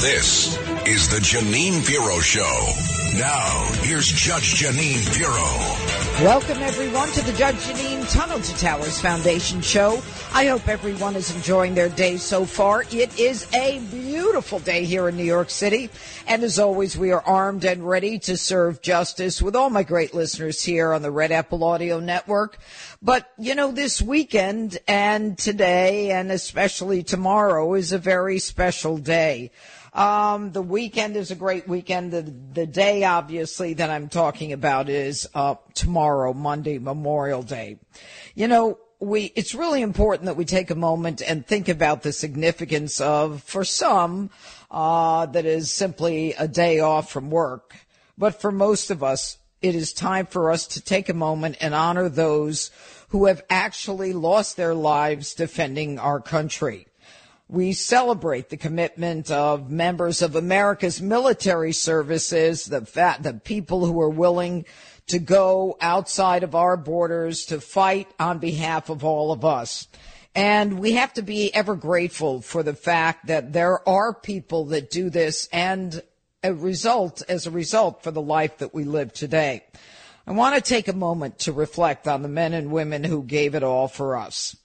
This is the Jeanine Pirro Show. Now, here's Judge Jeanine Pirro. Welcome, everyone, to the Judge Jeanine Tunnel to Towers Foundation Show. I hope everyone is enjoying their day so far. It is a beautiful day here in New York City. And as always, we are armed and ready to serve justice with all my great listeners here on the Red Apple Audio Network. But, you know, this weekend and today and especially tomorrow is a very special day. Um, the weekend is a great weekend. The, the day, obviously, that I'm talking about is uh, tomorrow, Monday, Memorial Day. You know, we it's really important that we take a moment and think about the significance of, for some, uh, that is simply a day off from work, but for most of us, it is time for us to take a moment and honor those who have actually lost their lives defending our country. We celebrate the commitment of members of America's military services, the fact, the people who are willing to go outside of our borders to fight on behalf of all of us. And we have to be ever grateful for the fact that there are people that do this and a result, as a result for the life that we live today. I want to take a moment to reflect on the men and women who gave it all for us.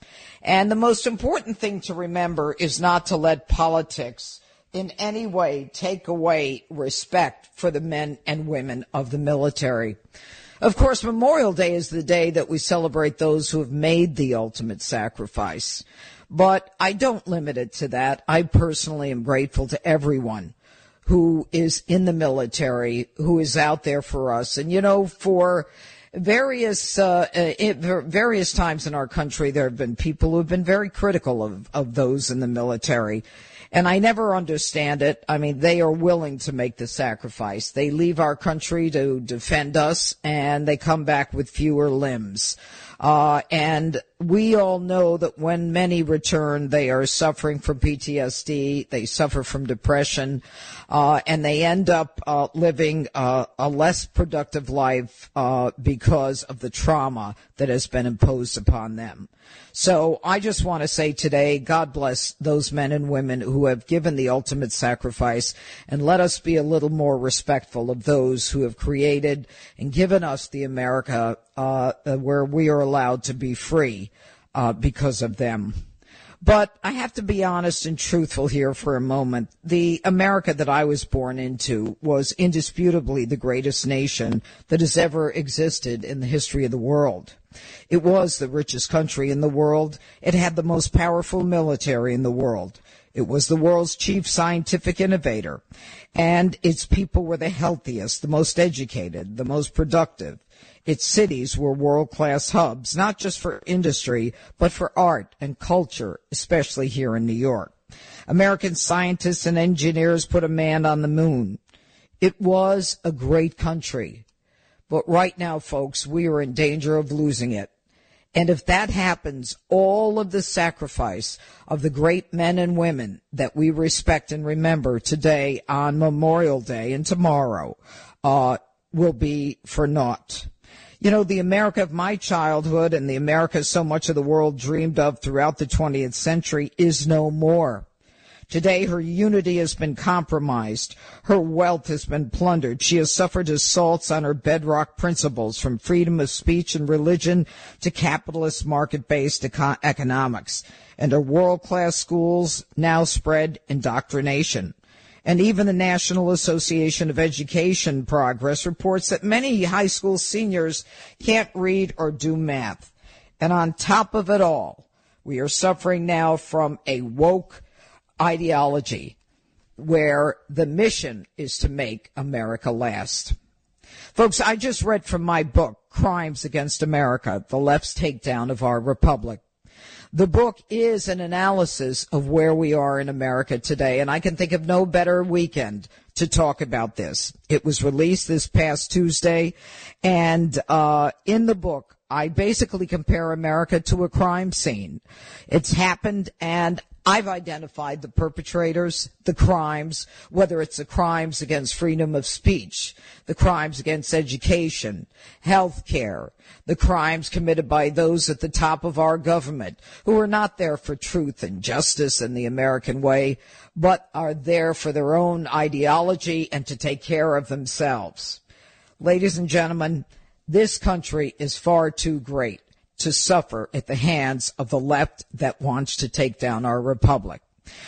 And the most important thing to remember is not to let politics in any way take away respect for the men and women of the military. Of course, Memorial Day is the day that we celebrate those who have made the ultimate sacrifice. But I don't limit it to that. I personally am grateful to everyone who is in the military, who is out there for us. And you know, for various uh, uh various times in our country, there have been people who have been very critical of of those in the military. And I never understand it. I mean, they are willing to make the sacrifice. They leave our country to defend us and they come back with fewer limbs. Uh, and we all know that when many return, they are suffering from PTSD, they suffer from depression, uh, and they end up uh, living uh, a less productive life uh, because of the trauma that has been imposed upon them. So I just want to say today, God bless those men and women who have given the ultimate sacrifice, and let us be a little more respectful of those who have created and given us the America uh, where we are allowed to be free uh, because of them. But I have to be honest and truthful here for a moment. The America that I was born into was indisputably the greatest nation that has ever existed in the history of the world. It was the richest country in the world. It had the most powerful military in the world. It was the world's chief scientific innovator. And its people were the healthiest, the most educated, the most productive. Its cities were world class hubs, not just for industry, but for art and culture, especially here in New York. American scientists and engineers put a man on the moon. It was a great country. But right now, folks, we are in danger of losing it. And if that happens, all of the sacrifice of the great men and women that we respect and remember today on Memorial Day and tomorrow uh, will be for naught. You know, the America of my childhood and the America so much of the world dreamed of throughout the 20th century is no more. Today, her unity has been compromised. Her wealth has been plundered. She has suffered assaults on her bedrock principles from freedom of speech and religion to capitalist market-based eco- economics. And her world-class schools now spread indoctrination. And even the National Association of Education Progress reports that many high school seniors can't read or do math. And on top of it all, we are suffering now from a woke ideology where the mission is to make America last. Folks, I just read from my book, Crimes Against America, The Left's Takedown of Our Republic. The book is an analysis of where we are in America today, and I can think of no better weekend to talk about this. It was released this past Tuesday, and uh, in the book, I basically compare America to a crime scene. It's happened and I've identified the perpetrators, the crimes, whether it's the crimes against freedom of speech, the crimes against education, health care, the crimes committed by those at the top of our government who are not there for truth and justice in the American way, but are there for their own ideology and to take care of themselves. Ladies and gentlemen, this country is far too great to suffer at the hands of the left that wants to take down our republic.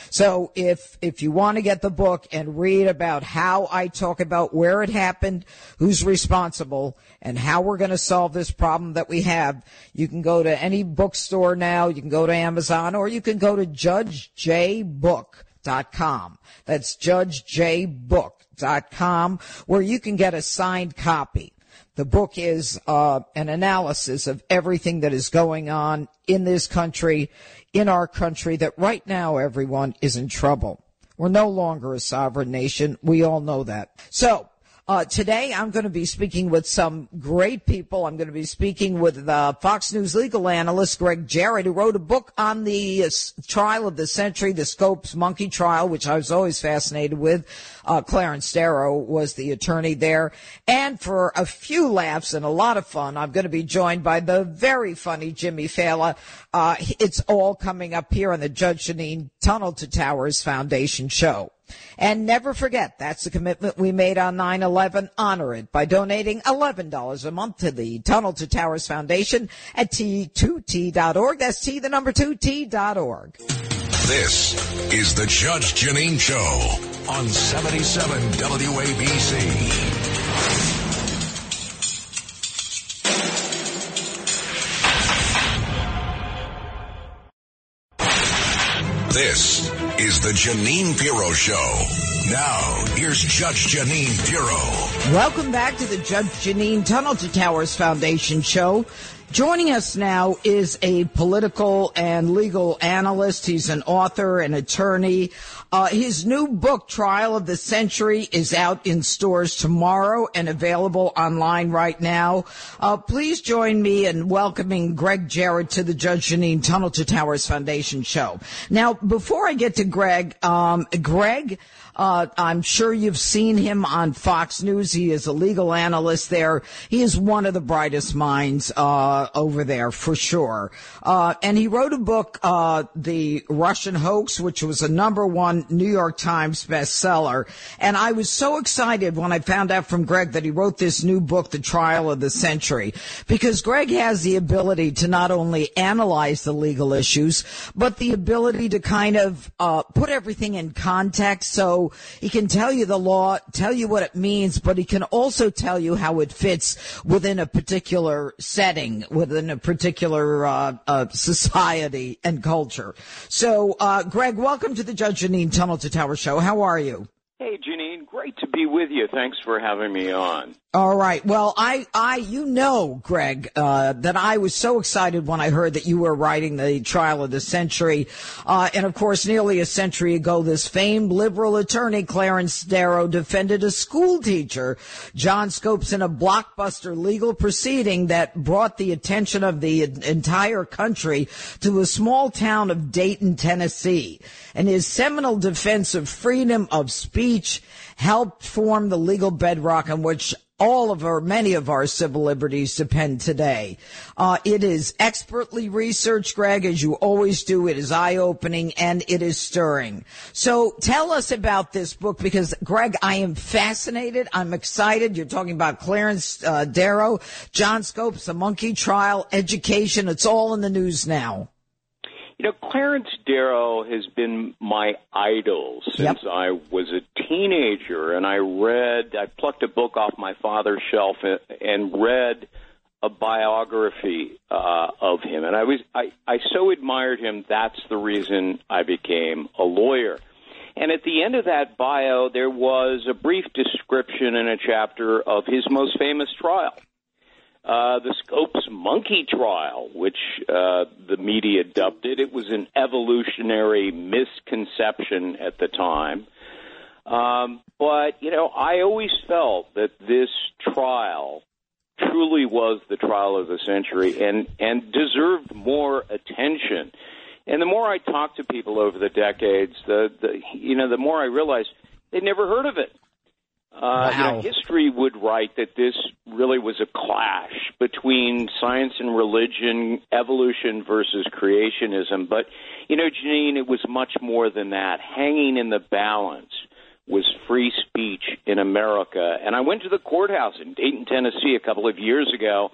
So if, if you want to get the book and read about how I talk about where it happened, who's responsible, and how we're going to solve this problem that we have, you can go to any bookstore now, you can go to Amazon, or you can go to judgejbook.com. That's judgejbook.com, where you can get a signed copy. The book is uh, an analysis of everything that is going on in this country, in our country, that right now everyone is in trouble. We're no longer a sovereign nation. We all know that. So, uh, today I'm going to be speaking with some great people. I'm going to be speaking with uh, Fox News legal analyst Gregg Jarrett, who wrote a book on the uh, trial of the century, the Scopes monkey trial, which I was always fascinated with. Uh, Clarence Darrow was the attorney there. And for a few laughs and a lot of fun, I'm going to be joined by the very funny Jimmy Failla. Uh, it's all coming up here on the Judge Jeanine Tunnel to Towers Foundation show. And never forget, that's the commitment we made on 9-11. Honor it by donating $11 a month to the Tunnel to Towers Foundation at T2T.org. That's T, the number 2T.org. This is the Judge Jeanine Show on 77 WABC. This is the Jeanine Pirro Show. Now, here's Judge Jeanine Pirro. Welcome back to the Judge Jeanine Tunnel to Towers Foundation Show. Joining us now is a political and legal analyst. He's an author, an attorney. Uh, his new book, Trial of the Century, is out in stores tomorrow and available online right now. Uh, please join me in welcoming Gregg Jarrett to the Judge Jeanine Tunnel to Towers Foundation show. Now, before I get to Gregg, um, Gregg, uh, I'm sure you've seen him on Fox News. He is a legal analyst there. He is one of the brightest minds uh, over there for sure. Uh, and he wrote a book, uh, The Russian Hoax, which was a number one New York Times bestseller. And I was so excited when I found out from Gregg that he wrote this new book, The Trial of the Century, because Gregg has the ability to not only analyze the legal issues, but the ability to kind of uh, put everything in context. So he can tell you the law, tell you what it means, but he can also tell you how it fits within a particular setting, within a particular uh, uh, society and culture. So, uh, Gregg, welcome to the Judge Jeanine Tunnel to Tower Show. How are you? Hey, Jeanine, great to be with you. Thanks for having me on. All right. Well, I, I, you know, Gregg, uh, that I was so excited when I heard that you were writing the trial of the century. Uh, and of course, nearly a century ago, this famed liberal attorney, Clarence Darrow, defended a school teacher, John Scopes, in a blockbuster legal proceeding that brought the attention of the entire country to a small town of Dayton, Tennessee. And his seminal defense of freedom of speech helped form the legal bedrock on which all of our, many of our civil liberties depend today. Uh, it is expertly researched, Gregg, as you always do. It is eye-opening and it is stirring. So tell us about this book because, Gregg, I am fascinated. I'm excited. You're talking about Clarence uh, Darrow, John Scopes, the monkey trial, education. It's all in the news now. You know, Clarence Darrow has been my idol since yep. I was a teenager, and I read, I plucked a book off my father's shelf and read a biography uh, of him, and I was, I, I so admired him. That's the reason I became a lawyer. And at the end of that bio, there was a brief description in a chapter of his most famous trial. Uh, the Scopes monkey trial, which uh, the media dubbed it. It was an evolutionary misconception at the time. Um, but, you know, I always felt that this trial truly was the trial of the century and and deserved more attention. And the more I talked to people over the decades, the, the you know the more I realized they'd never heard of it. Uh, wow. you know, history would write that this really was a clash between science and religion, evolution versus creationism. But, you know, Jeanine, it was much more than that. Hanging in the balance was free speech in America. And I went to the courthouse in Dayton, Tennessee a couple of years ago.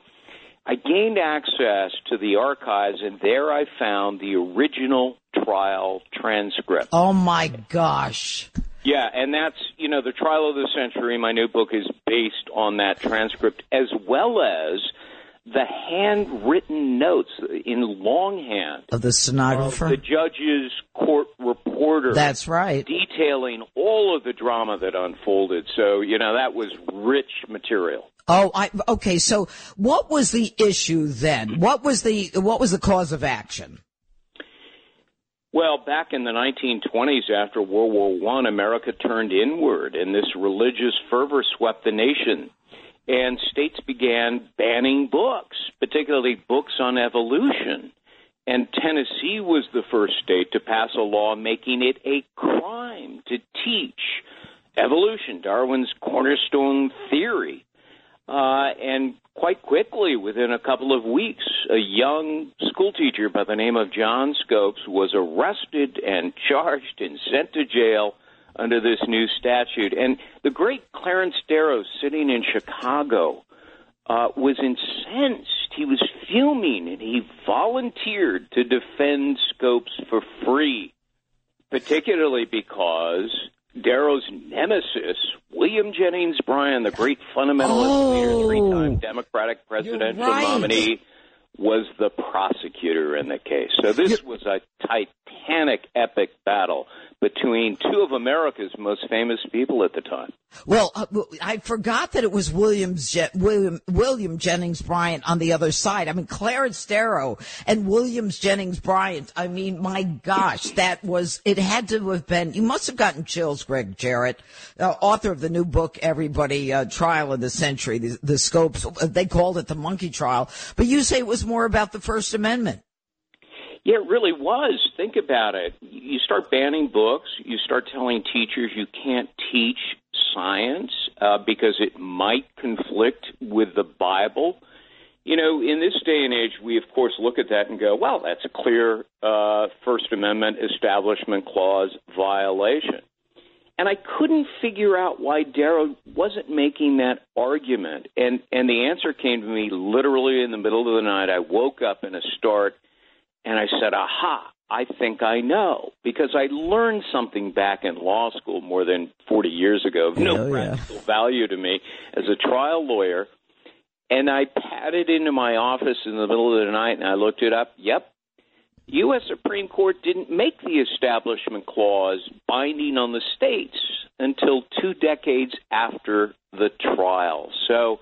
I gained access to the archives, and there I found the original trial transcript. Oh, my gosh. Yeah, and that's, you know, the trial of the century. My new book is based on that transcript as well as the handwritten notes in longhand of the stenographer, of the judge's court reporter. That's right, detailing all of the drama that unfolded. So you know that was rich material. Oh, I, okay. So, what was the issue then? What was the what was the cause of action? Well, back in the 1920s, after World War One, America turned inward, and this religious fervor swept the nation. And states began banning books, particularly books on evolution. And Tennessee was the first state to pass a law making it a crime to teach evolution, Darwin's cornerstone theory. Uh, and quite quickly, within a couple of weeks, a young schoolteacher by the name of John Scopes was arrested and charged and sent to jail under this new statute. And the great Clarence Darrow, sitting in Chicago, uh, was incensed. He was fuming, and he volunteered to defend Scopes for free, particularly because Darrow's nemesis, William Jennings Bryan, the great fundamentalist oh, leader, three-time Democratic presidential right. nominee, was the prosecutor in the case. So this you're, was a titanic, epic battle between two of America's most famous people at the time. Well, uh, I forgot that it was Williams, Je- William, William Jennings Bryant on the other side. I mean, Clarence Darrow and Williams Jennings Bryant. I mean, my gosh, that was, it had to have been, you must have gotten chills, Gregg Jarrett, uh, author of the new book, Everybody, uh, Trial of the Century, the, the scopes. They called it the monkey trial, but you say it was more about the First Amendment. Yeah, it really was. Think about it. You start banning books. You start telling teachers you can't teach science uh, because it might conflict with the Bible. You know, in this day and age, we of course look at that and go, "Well, that's a clear uh, First Amendment Establishment Clause violation." And I couldn't figure out why Darrow wasn't making that argument. And and the answer came to me literally in the middle of the night. I woke up in a start and I said, aha, I think I know. Because I learned something back in law school more than 40 years ago of no yeah. practical value to me as a trial lawyer. And I padded into my office in the middle of the night and I looked it up. Yep. U.S. Supreme Court didn't make the Establishment Clause binding on the states until two decades after the trial. So,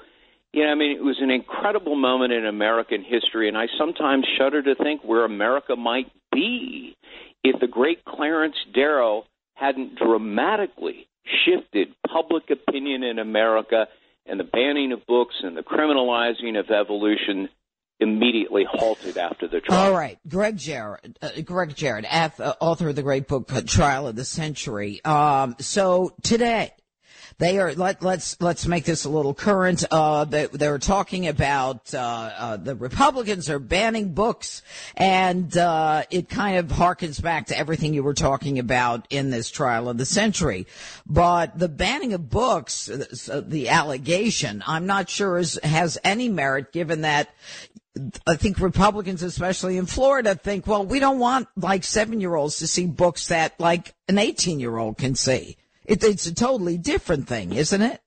you know, I mean, it was an incredible moment in American history, and I sometimes shudder to think where America might be if the great Clarence Darrow hadn't dramatically shifted public opinion in America and the banning of books and the criminalizing of evolution immediately halted after the trial. All right, Gregg Jarrett, uh, Gregg Jarrett, uh, author of the great book uh, Trial of the Century. Um, so today, they are let let's let's make this a little current. Uh, they, they're talking about uh, uh, the Republicans are banning books, and uh, it kind of harkens back to everything you were talking about in this trial of the century. But the banning of books, uh, the allegation, I'm not sure is, has any merit, given that I think Republicans, especially in Florida, think, well, we don't want like seven year olds to see books that like an 18 year old can see. It, it's a totally different thing, isn't it?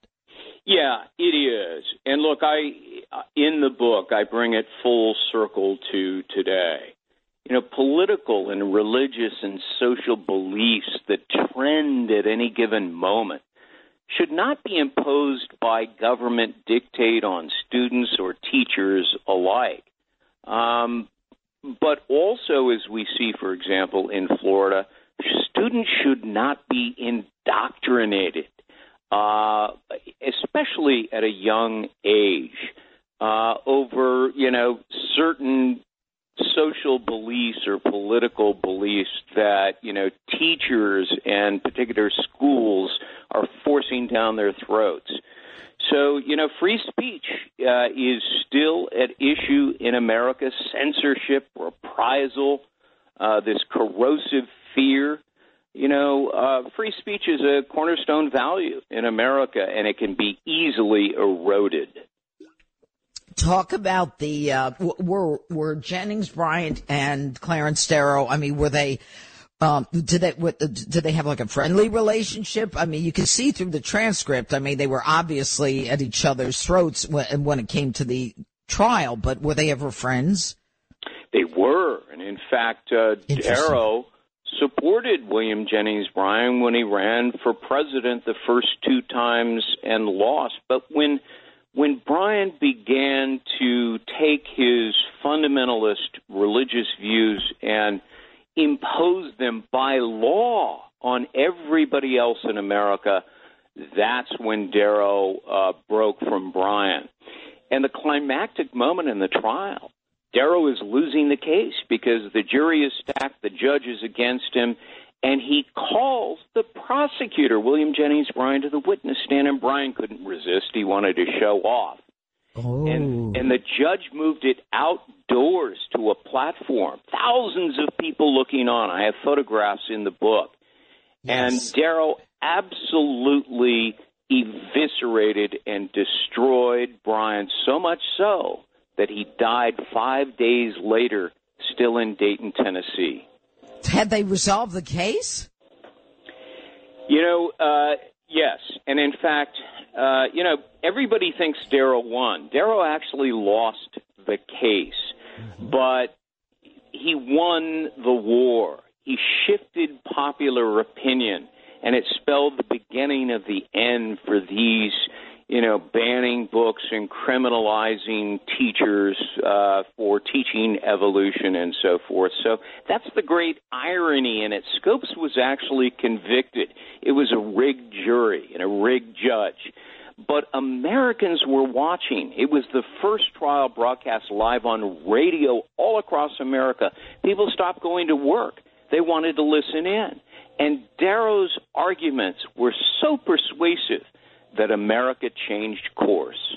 Yeah, it is. And look, I in the book I bring it full circle to today. You know, political and religious and social beliefs that trend at any given moment should not be imposed by government dictate on students or teachers alike. Um, but also, as we see, for example, in Florida, students should not be indoctrinated, uh, especially at a young age. uh, over, you know, certain social beliefs or political beliefs that you know teachers and particular schools are forcing down their throats. So you know, free speech uh, is still at issue in America. Censorship, reprisal, uh, this corrosive fear. You know, uh, free speech is a cornerstone value in America, and it can be easily eroded talk about the uh, were were Jennings Bryant and Clarence Darrow. I mean, were they? Um, did they what, did they have like a friendly relationship? I mean, you can see through the transcript. I mean, they were obviously at each other's throats when, when it came to the trial. But were they ever friends? They were, and in fact, uh, Darrow supported William Jennings Bryan when he ran for president the first two times and lost. But when when Bryan began to take his fundamentalist religious views and impose them by law on everybody else in America, that's when Darrow uh, broke from Bryan. And the climactic moment in the trial, Darrow is losing the case because the jury is stacked, the judge is against him, and he calls the prosecutor, William Jennings Bryan, to the witness stand, and Bryan couldn't resist. He wanted to show off. Oh. And, and the judge moved it outdoors to a platform. Thousands of people looking on. I have photographs in the book. Yes. And Darrow absolutely eviscerated and destroyed Bryan so much so that he died five days later, still in Dayton, Tennessee. Had they resolved the case? You know, uh, yes. And in fact, uh, you know, everybody thinks Darrow won. Darrow actually lost the case, mm-hmm. but he won the war. He shifted popular opinion, and it spelled the beginning of the end for these you know, banning books and criminalizing teachers uh, for teaching evolution and so forth. So that's the great irony in it. Scopes was actually convicted. It was a rigged jury and a rigged judge. But Americans were watching. It was the first trial broadcast live on radio all across America. People stopped going to work. They wanted to listen in. And Darrow's arguments were so persuasive that America changed course.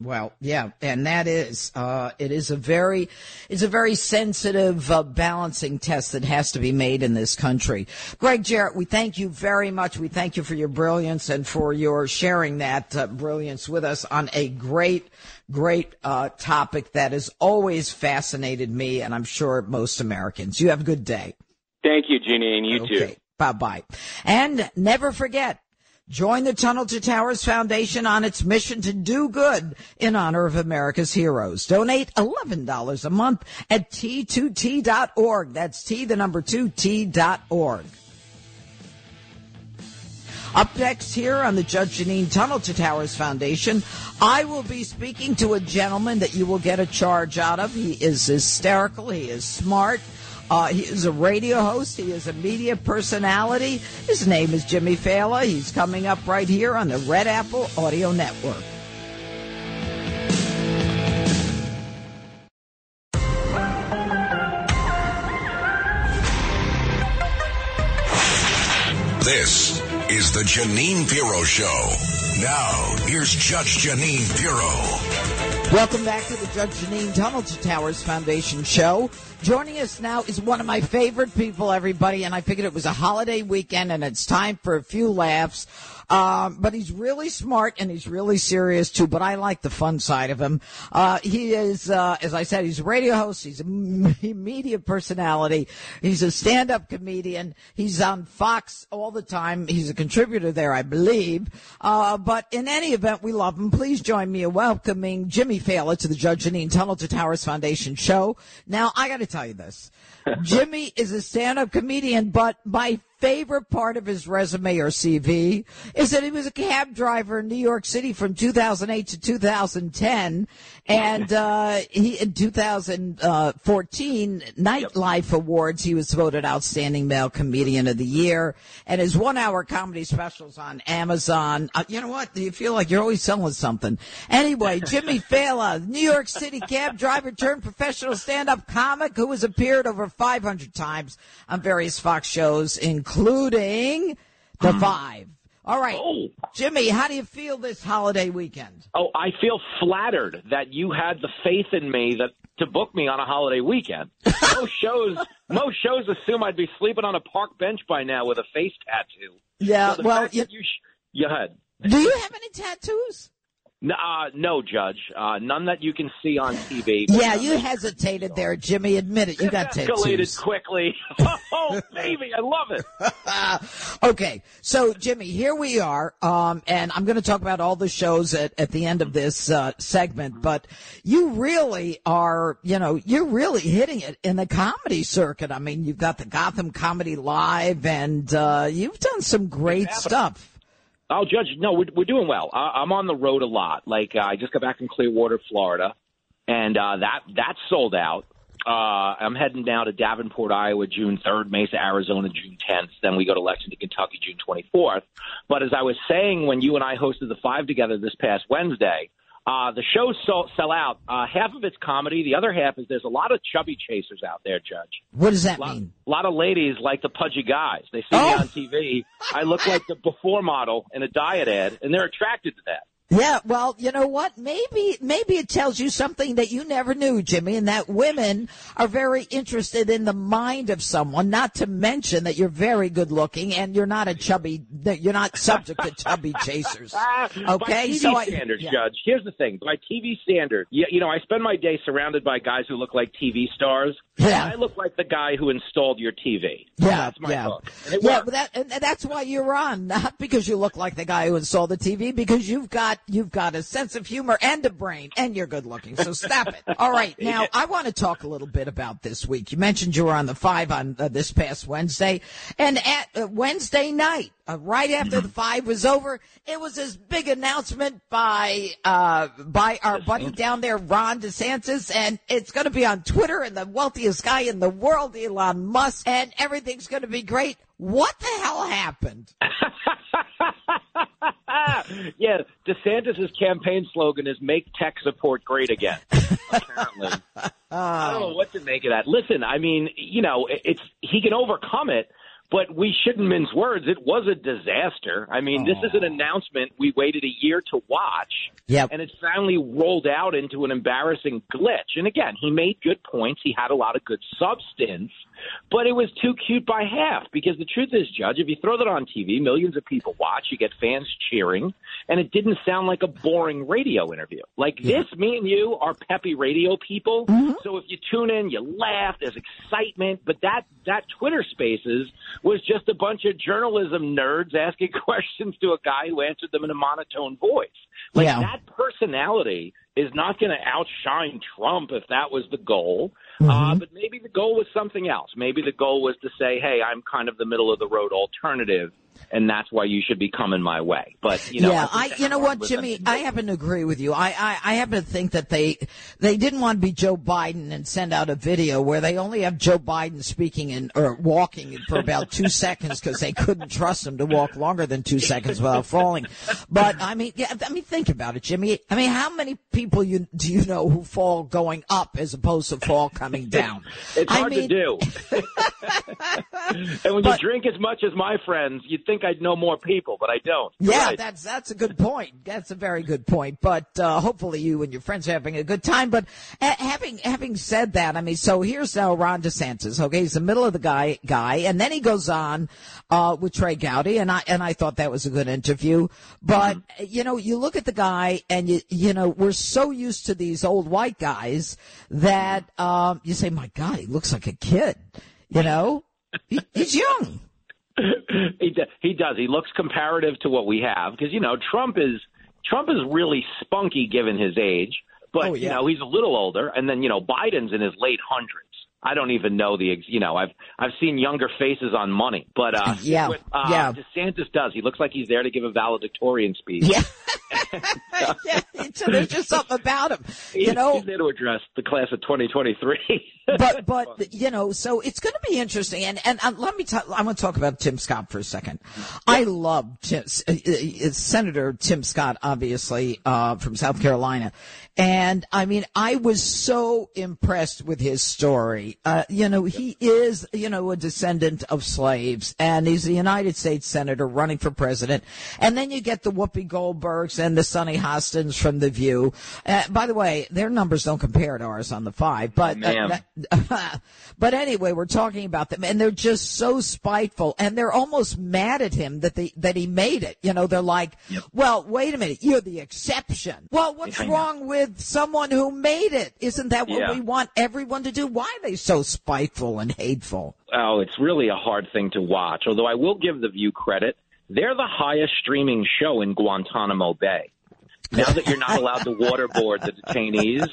Well, yeah, and that is uh, it is a very it's a very sensitive uh, balancing test that has to be made in this country. Gregg Jarrett, we thank you very much. We thank you for your brilliance and for your sharing that uh, brilliance with us on a great, great uh, topic that has always fascinated me, and I'm sure most Americans. You have a good day. Thank you, Jeannie, and you okay. too. Bye bye. And never forget Join the Tunnel to Towers Foundation on its mission to do good in honor of America's heroes. Donate $11 a month at t2t.org. That's T, the number two, T.org. Up next here on the Judge Jeanine Tunnel to Towers Foundation, I will be speaking to a gentleman that you will get a charge out of. He is hysterical. He is smart. Uh, he is a radio host. He is a media personality. His name is Jimmy Failla. He's coming up right here on the Red Apple Audio Network. This is the Jeanine Pirro Show. Now, here's Judge Jeanine Pirro. Welcome back to the Judge Jeanine Tunnel to Towers Foundation show. Joining us now is one of my favorite people, everybody, and I figured it was a holiday weekend and it's time for a few laughs. Um, but he's really smart and he's really serious too. But I like the fun side of him. Uh, he is, uh, as I said, he's a radio host. He's a media personality. He's a stand-up comedian. He's on Fox all the time. He's a contributor there, I believe. Uh, but in any event, we love him. Please join me in welcoming Jimmy Failla to the Judge Jeanine Tunnel to Towers Foundation show. Now, I got to tell you this. Jimmy is a stand-up comedian, but my favorite part of his resume or CV is that he was a cab driver in New York City from 2008 to 2010. And uh, he in 2014 Nightlife Awards, he was voted Outstanding Male Comedian of the Year. And his one-hour comedy specials on Amazon. Uh, you know what? Do you feel like you're always selling something? Anyway, Jimmy Failla, New York City cab driver turned professional stand-up comic who has appeared over 500 times on various Fox shows, including Including the hmm. Five. All right, Oh. Jimmy, how do you feel this holiday weekend? Oh, I feel flattered that you had the faith in me that to book me on a holiday weekend. most shows, most shows assume I'd be sleeping on a park bench by now with a face tattoo. Yeah, So well, you, you, sh- you had. do you have any tattoos? Uh, no, Judge. Uh, none that you can see on TV. Yeah, you hesitated there, Jimmy. Admit it. You got It escalated tattoos. quickly. oh, baby, I love it. okay, so Jimmy, here we are, um, and I'm going to talk about all the shows at, at the end of this uh, segment. But you really are, you know, you're really hitting it in the comedy circuit. I mean, you've got the Gotham Comedy Live, and uh, you've done some great stuff. Oh, Judge, no, we're, we're doing well. I, I'm on the road a lot. Like uh, I just got back from Clearwater, Florida, and uh, that that's sold out. Uh, I'm heading down to Davenport, Iowa, June 3rd, Mesa, Arizona, June 10th. Then we go to Lexington, Kentucky, June 24th. But as I was saying when you and I hosted the five together this past Wednesday, uh, the shows sell, sell out. Uh, half of it's comedy. The other half is there's a lot of chubby chasers out there, Judge. What does that A lot, mean? A lot of ladies like the pudgy guys. They see Oh. me on TV. I look like the before model in a diet ad, and they're attracted to that. Yeah, well, you know what? Maybe maybe it tells you something that you never knew, Jimmy, and that women are very interested in the mind of someone. Not to mention that you're very good looking and you're not a chubby. You're not subject to chubby chasers. Okay, so I- standards, yeah. Judge. Here's the thing: by TV standards, you, you know, I spend my day surrounded by guys who look like TV stars. Yeah. I look like the guy who installed your TV. Yeah, that's my yeah. And yeah. works. But that and that's why you're on, not because you look like the guy who installed the TV, because you've got you've got a sense of humor and a brain, and you're good looking. So stop it. All right, now I want to talk a little bit about this week. You mentioned you were on the five on uh, this past Wednesday, and at uh, Wednesday night, uh, right after the five was over, it was this big announcement by uh, by our buddy down there, Ron DeSantis, and it's going to be on Twitter and the wealthiest guy in the world, Elon Musk, and everything's going to be great. What the hell happened? yeah, DeSantis' campaign slogan is "Make tech support great again." Apparently, I don't know what to make of that. Listen, I mean, you know, it's he can overcome it, but we shouldn't mince words. It was a disaster. I mean, this is an announcement we waited a year to watch, Yep. and it finally rolled out into an embarrassing glitch. And again, he made good points. He had a lot of good substance, but it was too cute by half. Because the truth is, Judge, if you throw that on TV, millions of people watch. You get fans cheering, and it didn't sound like a boring radio interview. Like this, me and you are peppy radio people. Mm-hmm. So if you tune in, you laugh. There's excitement. But that that Twitter Spaces was just a bunch of journalism nerds asking questions to a guy who answered them in a monotone voice. Like Yeah. that personality is not going to outshine Trump if that was the goal. Mm-hmm. Uh, but maybe the goal was something else. Maybe the goal was to say, "Hey, I'm kind of the middle of the road alternative, and that's why you should be coming my way." But you know, yeah, think I, you know what, Jimmy, I happen to agree with you. I, I, I happen to think that they, they didn't want to be Joe Biden and send out a video where they only have Joe Biden speaking and or walking for about two seconds because they couldn't trust him to walk longer than two seconds without falling. But I mean, yeah, I mean, think about it, Jimmy. I mean, how many people you, do you know who fall going up as opposed to fall coming down? It's I hard mean, to do. and when But- you drink as much as my friends, you'd think I'd know more people, but I don't. You're Yeah, right. that's that's a good point. That's a very good point. But uh, hopefully, you and your friends are having a good time. But uh, having having said that, I mean, so here's now Ron DeSantis. Okay, he's the middle of the guy guy, and then he goes on uh, with Trey Gowdy, and I and I thought that was a good interview. But Mm-hmm. you know, you look at the guy, and you you know, we're so used to these old white guys that um, you say, my God, he looks like a kid. You know, he, he's young. he do- he does. He looks comparative to what we have because you know Trump is Trump is really spunky given his age, but Oh, you know he's a little older, and then you know Biden's in his late hundreds. I don't even know the you know I've I've seen younger faces on money, but uh, yeah, with, uh, yeah. DeSantis does. He looks like he's there to give a valedictorian speech. Yeah, yeah. So there's just something about him, you know. He's there to address the class of 2023. but but you know, so it's going to be interesting. And and uh, let me talk. I want to talk about Tim Scott for a second. I love Tim, uh, uh, Senator Tim Scott, obviously uh, from South Carolina, and I mean, I was so impressed with his story. Uh, you know, he is, you know, a descendant of slaves and he's a United States Senator running for president. And then you get the Whoopi Goldbergs and the Sunny Hostins from The View. Uh, by the way, their numbers don't compare to ours on the five, but, uh, but anyway, we're talking about them and they're just so spiteful and they're almost mad at him that they, that he made it. You know, they're like, yep. well, wait a minute. You're the exception. Well, what's wrong with with someone who made it. Isn't that what yeah. we want everyone to do? Why are they so spiteful and hateful? Oh, it's really a hard thing to watch. Although I will give the View credit. They're the highest streaming show in Guantanamo Bay. Now that you're not allowed to waterboard the detainees,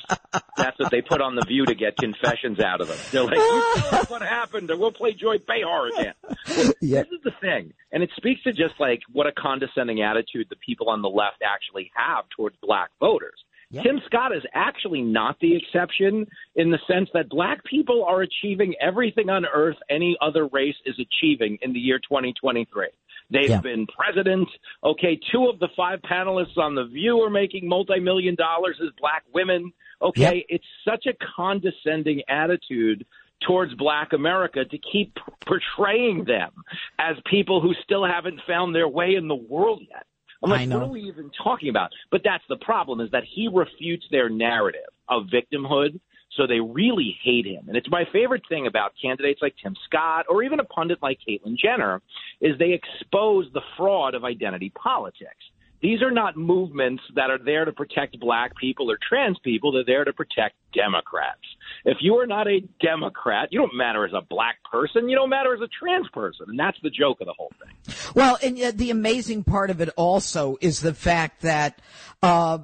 that's what they put on the View to get confessions out of them. They're like, "You tell us what happened, or we'll play Joy Behar again." Well, yeah. This is the thing, and it speaks to just like what a condescending attitude the people on the left actually have towards black voters. Yep. Tim Scott is actually not the exception in the sense that black people are achieving everything on earth any other race is achieving in the year 2023. They've yeah. been president. Okay, two of the five panelists on The View are making multi million dollars as black women. Okay, yep. it's such a condescending attitude towards black America to keep portraying them as people who still haven't found their way in the world yet. I'm like, what are we even talking about? But that's the problem is that he refutes their narrative of victimhood. So they really hate him. And it's my favorite thing about candidates like Tim Scott or even a pundit like Caitlyn Jenner is they expose the fraud of identity politics. These are not movements that are there to protect black people or trans people. They're there to protect Democrats. If you are not a Democrat, you don't matter as a black person. You don't matter as a trans person. And that's the joke of the whole thing. Well, and uh, the amazing part of it also is the fact that, uh,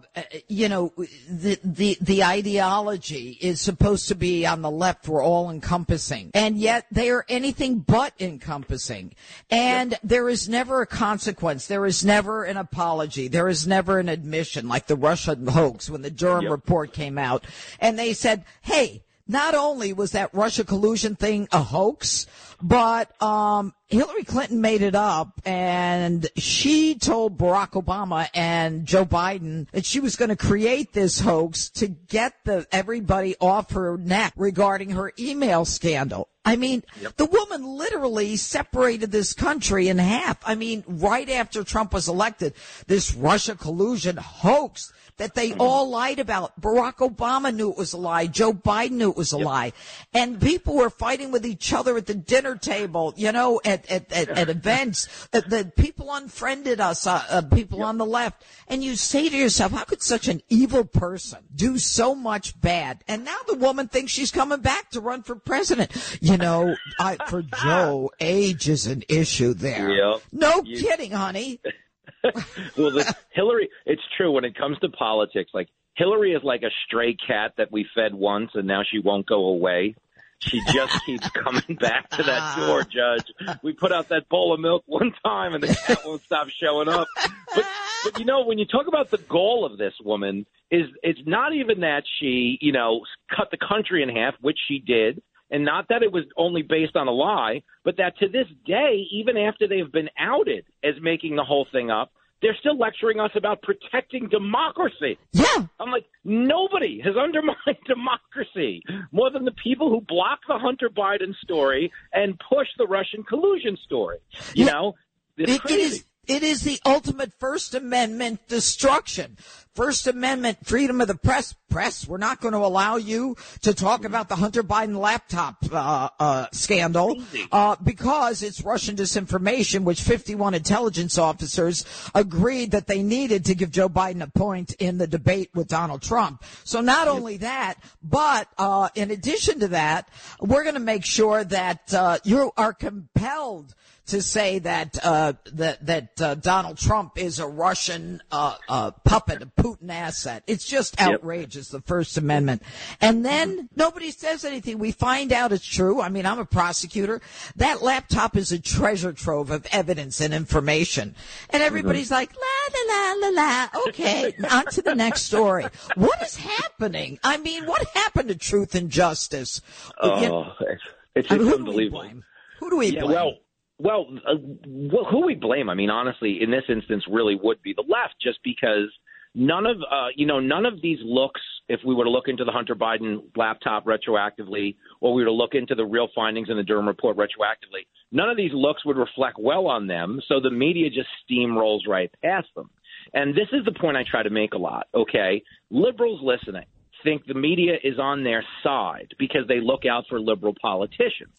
you know, the, the, the ideology is supposed to be on the left for all encompassing. And yet they are anything but encompassing. And yep. there is never a consequence. There is never an apology. There is never an admission like the Russian hoax when the Durham yep. report came out. And they said, hey, not only was that Russia collusion thing a hoax, but um, Hillary Clinton made it up and she told Barack Obama and Joe Biden that she was going to create this hoax to get the everybody off her neck regarding her email scandal. I mean, yep. the woman literally separated this country in half. I mean, right after Trump was elected, this Russia collusion hoax that they all lied about. Barack Obama knew it was a lie. Joe Biden knew it was a yep. lie. And people were fighting with each other at the dinner table, you know, at, at, at, at events. The, the, people unfriended us, uh, uh, people yep. on the left. And you say to yourself, how could such an evil person do so much bad? And now the woman thinks she's coming back to run for president. You know, I, for Joe, age is an issue there. Yep. No you, kidding, honey. well, the, Hillary, it's true when it comes to politics. Like Hillary is like a stray cat that we fed once, and now she won't go away. She just keeps coming back to that ah. door, Judge. We put out that bowl of milk one time, and the cat won't stop showing up. But, but you know, when you talk about the goal of this woman, is it's not even that she, you know, cut the country in half, which she did and not that it was only based on a lie, but that to this day, even after they've been outed as making the whole thing up, they're still lecturing us about protecting democracy. Yeah. I'm like, nobody has undermined democracy more than the people who block the Hunter Biden story and push the Russian collusion story. You yeah. know, it's it, crazy. It is, it is the ultimate First Amendment destruction. First Amendment freedom of the press. Press, we're not going to allow you to talk about the Hunter Biden laptop uh, uh, scandal uh, because it's Russian disinformation, which 51 intelligence officers agreed that they needed to give Joe Biden a point in the debate with Donald Trump. So not only that, but uh, in addition to that, we're going to make sure that uh, you are compelled to say that uh, that that uh, Donald Trump is a Russian uh, uh, puppet, a Putin asset. It's just outrageous, yep. the First Amendment. And then nobody says anything. We find out it's true. I mean, I'm a prosecutor. That laptop is a treasure trove of evidence and information. And everybody's mm-hmm. like, la, la, la, la, la. Okay, on to the next story. What is happening? I mean, what happened to truth and justice? Oh, you know, it's, it's I mean, unbelievable. Who do we yeah, blame? Well, well, uh, who we blame? I mean, honestly, in this instance, really would be the left, just because none of uh, you know none of these looks. If we were to look into the Hunter Biden laptop retroactively, or we were to look into the real findings in the Durham report retroactively, none of these looks would reflect well on them. So the media just steamrolls right past them. And this is the point I try to make a lot. Okay, liberals listening think the media is on their side because they look out for liberal politicians.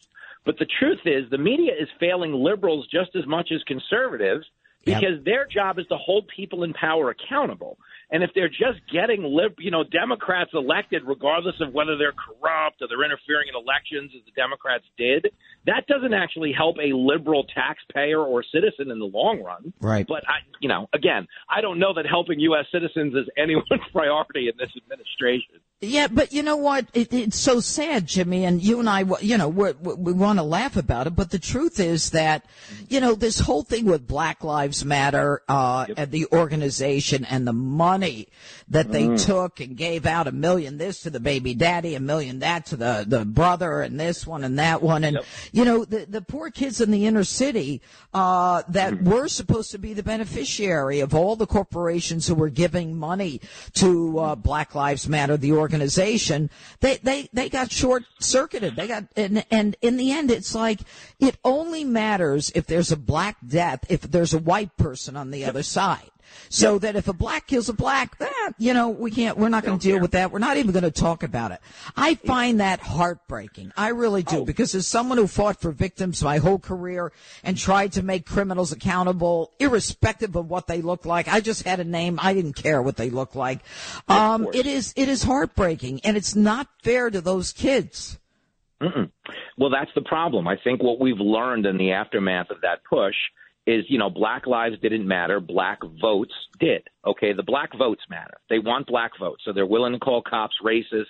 But the truth is, the media is failing liberals just as much as conservatives because yep. their job is to hold people in power accountable. And if they're just getting lib, you know, Democrats elected, regardless of whether they're corrupt or they're interfering in elections, as the Democrats did, that doesn't actually help a liberal taxpayer or citizen in the long run. Right. But I, you know, again, I don't know that helping U.S. citizens is anyone's priority in this administration. Yeah, but you know what? It, it's so sad, Jimmy, and you and I, you know, we're, we want to laugh about it, but the truth is that, you know, this whole thing with Black Lives Matter, uh, yep. and the organization and the money that they mm. took and gave out a million this to the baby daddy, a million that to the, the brother, and this one and that one, and, yep. you know, the, the poor kids in the inner city, uh, that mm. were supposed to be the beneficiary of all the corporations who were giving money to, uh, Black Lives Matter, the organization organization, they, they, they got short circuited. They got, and, and in the end, it's like, it only matters if there's a black death, if there's a white person on the other side. So that if a black kills a black, eh, you know, we can't, we're not going to deal care. with that. We're not even going to talk about it. I find that heartbreaking. I really do. Oh. Because as someone who fought for victims my whole career and tried to make criminals accountable, irrespective of what they look like, I just had a name. I didn't care what they look like. Um, it is, it is heartbreaking and it's not fair to those kids. Mm-mm. Well, that's the problem. I think what we've learned in the aftermath of that push is, you know, black lives didn't matter, black votes did. Okay, the black votes matter. They want black votes, so they're willing to call cops racist.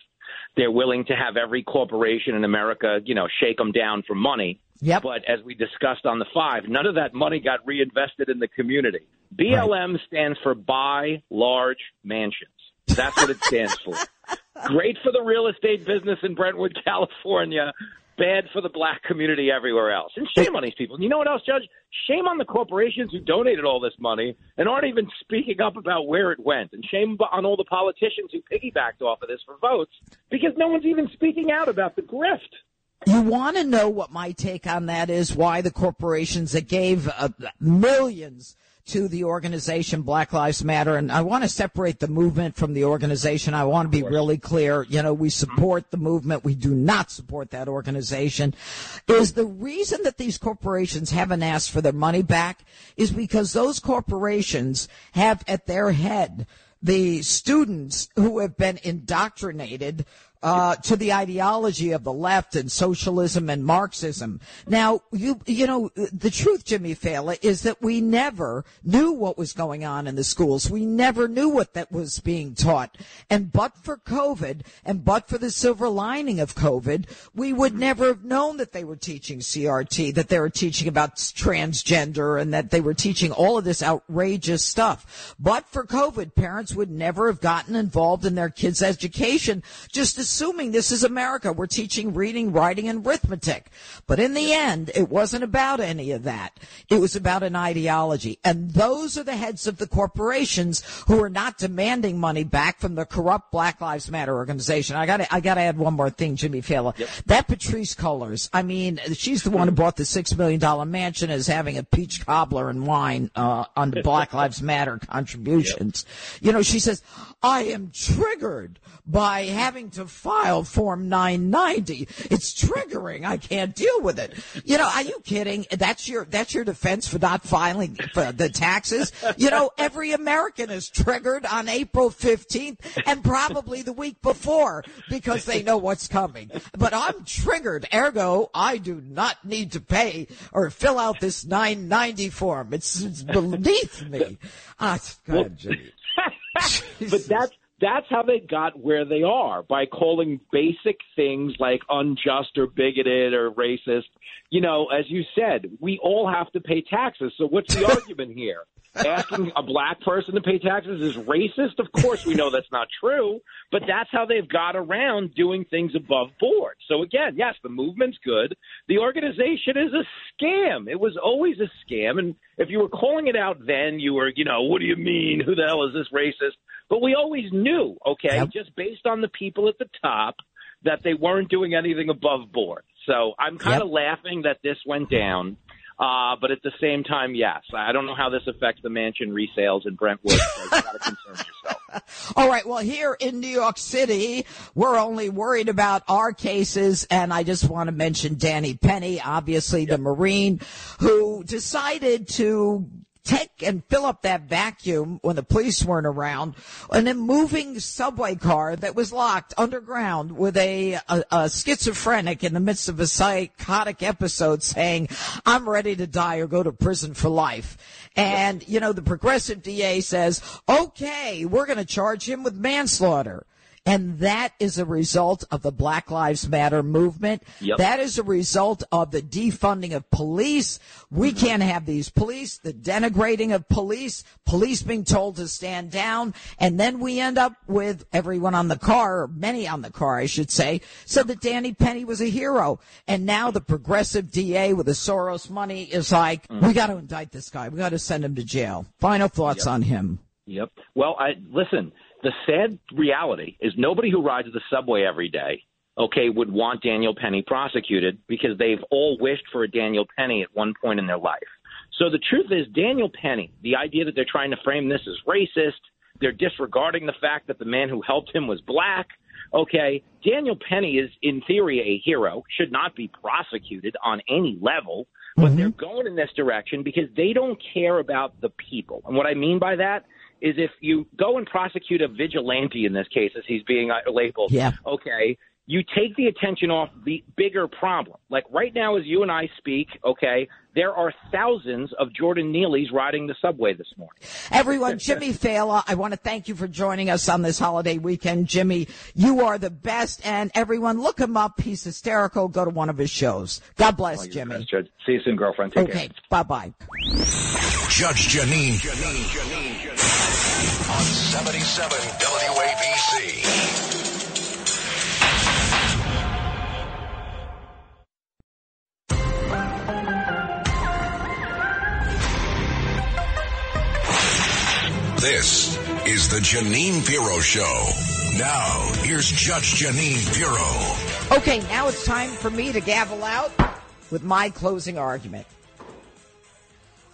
They're willing to have every corporation in America, you know, shake them down for money. Yep. But as we discussed on the five, none of that money got reinvested in the community. BLM right. stands for buy large mansions. That's what it stands for. Great for the real estate business in Brentwood, California, bad for the black community everywhere else. And shame on these people. And you know what else, Judge? Shame on the corporations who donated all this money and aren't even speaking up about where it went. And shame on all the politicians who piggybacked off of this for votes because no one's even speaking out about the grift. You want to know what my take on that is? Why the corporations that gave uh, millions to the organization Black Lives Matter. And I want to separate the movement from the organization. I want to be really clear. You know, we support the movement. We do not support that organization. Is the reason that these corporations haven't asked for their money back is because those corporations have at their head the students who have been indoctrinated uh, to the ideology of the left and socialism and Marxism. Now, you you know, the truth, Jimmy Failla, is that we never knew what was going on in the schools. We never knew what that was being taught. And but for COVID, and but for the silver lining of COVID, we would never have known that they were teaching CRT, that they were teaching about transgender, and that they were teaching all of this outrageous stuff. But for COVID, parents would never have gotten involved in their kids' education just as assuming this is America. We're teaching reading, writing, and arithmetic. But in the end, it wasn't about any of that. It was about an ideology. And those are the heads of the corporations who are not demanding money back from the corrupt Black Lives Matter organization. I gotta, I gotta add one more thing, Jimmy Failla. Yep. That Patrisse Cullors, I mean, she's the one who bought the six million dollar mansion as having a peach cobbler and wine, uh, on the Black Lives Matter contributions. Yep. You know, she says, I am triggered by having to file Form 990. It's triggering. I can't deal with it. You know, are you kidding? That's your, that's your defense for not filing for the taxes? You know, every American is triggered on April 15th and probably the week before because they know what's coming. But I'm triggered. Ergo, I do not need to pay or fill out this 990 form. It's, it's beneath me. Ah, go ahead, Jimmy. but that's that's how they got where they are by calling basic things like unjust or bigoted or racist. You know, as you said, we all have to pay taxes. So what's the argument here? Asking a black person to pay taxes is racist? Of course, we know that's not true, but that's how they've got around doing things above board. So again, yes, the movement's good. The organization is a scam. It was always a scam. And if you were calling it out then, you were, you know, what do you mean? Who the hell is this racist? But we always knew, okay, yep. just based on the people at the top, that they weren't doing anything above board. So I'm kind of laughing that this went down. Uh, but at the same time, yes, I don't know how this affects the mansion resales in Brentwood. So you got to concern yourself. All right. Well, here in New York City, we're only worried about our cases, and I just want to mention Danny Penny, obviously yep. the Marine, who decided to take and fill up that vacuum when the police weren't around and then moving subway car that was locked underground with a, a, a, schizophrenic in the midst of a psychotic episode saying, I'm ready to die or go to prison for life. And, you know, the progressive DA says, okay, we're going to charge him with manslaughter. And that is a result of the Black Lives Matter movement. Yep. That is a result of the defunding of police. We mm-hmm. can't have these police, the denigrating of police, police being told to stand down. And then we end up with everyone on the car, or many on the car, I should say, said that Danny Penny was a hero. And now the progressive DA with the Soros money is like, mm-hmm. we got to indict this guy. We got to send him to jail. Final thoughts yep. on him. Yep. Well, I listen the sad reality is nobody who rides the subway every day, okay, would want Daniel Penny prosecuted because they've all wished for a Daniel Penny at one point in their life. So the truth is, Daniel Penny, the idea that they're trying to frame this as racist, they're disregarding the fact that the man who helped him was black. Okay, Daniel Penny is, in theory, a hero, should not be prosecuted on any level, but mm-hmm. they're going in this direction because they don't care about the people. And what I mean by that is if you go and prosecute a vigilante in this case, as he's being uh, labeled, yeah. okay, you take the attention off the bigger problem. Like right now, as you and I speak, okay, there are thousands of Jordan Neelys riding the subway this morning. Everyone, Jimmy Failla, I want to thank you for joining us on this holiday weekend. Jimmy, you are the best, and everyone, look him up. He's hysterical. Go to one of his shows. God bless, oh, Jimmy. Best, See you soon, girlfriend. Take care. okay, bye bye. Judge Janine. Jeanine, Jeanine. On 77 WABC. This is the Jeanine Pirro Show. Now, here's Judge Jeanine Pirro. Okay, now it's time for me to gavel out with my closing argument.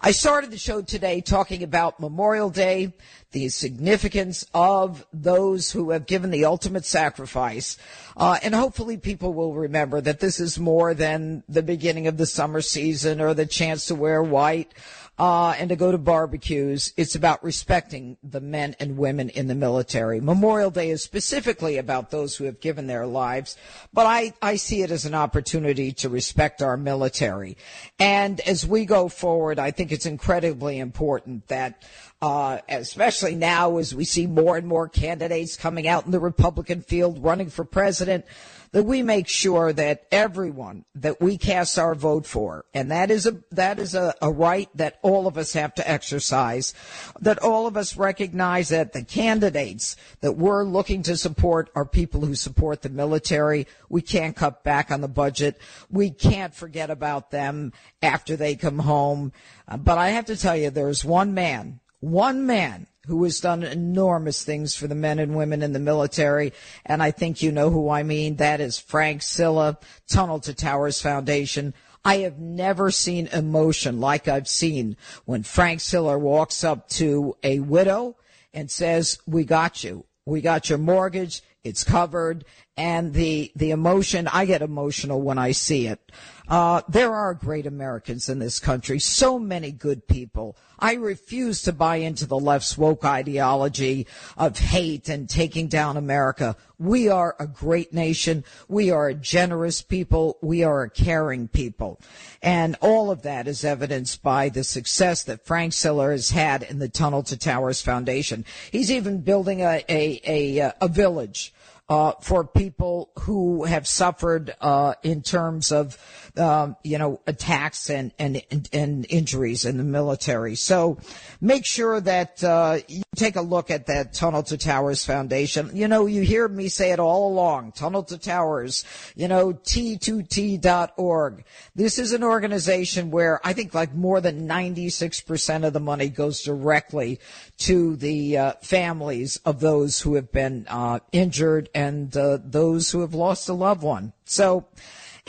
I started the show today talking about Memorial Day, the significance of those who have given the ultimate sacrifice. Uh, and hopefully people will remember that this is more than the beginning of the summer season or the chance to wear white uh, and to go to barbecues. It's about respecting the men and women in the military. Memorial Day is specifically about those who have given their lives, but I, I see it as an opportunity to respect our military. And as we go forward, I think it's incredibly important that uh, especially now as we see more and more candidates coming out in the Republican field running for president, that we make sure that everyone that we cast our vote for, and that is a that is a, a right that all of us have to exercise, that all of us recognize that the candidates that we're looking to support are people who support the military. We can't cut back on the budget. We can't forget about them after they come home. Uh, but I have to tell you, there's one man, one man who has done enormous things for the men and women in the military. And I think you know who I mean. That is Frank Siller, Tunnel to Towers Foundation. I have never seen emotion like I've seen when Frank Siller walks up to a widow and says, we got you. We got your mortgage. It's covered, and the the emotion. I get emotional when I see it. Uh, there are great Americans in this country, so many good people. I refuse to buy into the left's woke ideology of hate and taking down America. We are a great nation. We are a generous people. We are a caring people. And all of that is evidenced by the success that Frank Siller has had in the Tunnel to Towers Foundation. He's even building a, a, a, a village uh, for people who have suffered uh, in terms of um, you know attacks and, and and injuries in the military. So make sure that uh, you take a look at that Tunnel to Towers Foundation. You know, you hear me say it all along. Tunnel to Towers. You know, T2T.org. This is an organization where I think like more than 96% of the money goes directly to the uh, families of those who have been uh, injured and uh, those who have lost a loved one. So,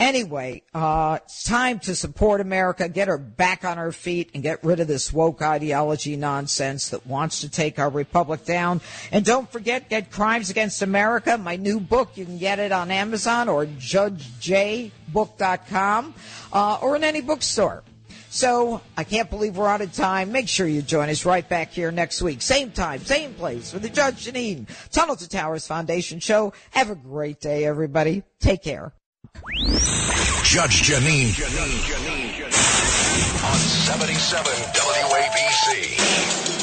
anyway, uh, it's time to support America, get her back on her feet, and get rid of this woke ideology nonsense that wants to take our republic down. And don't forget, get Crimes Against America, my new book. You can get it on Amazon or JudgeJBook.com uh, or in any bookstore. So I can't believe we're out of time. Make sure you join us right back here next week. Same time, same place for the Judge Jeanine Tunnel to Towers Foundation show. Have a great day, everybody. Take care. Judge Jeanine, Jeanine, Jeanine, Jeanine. on 77 WABC.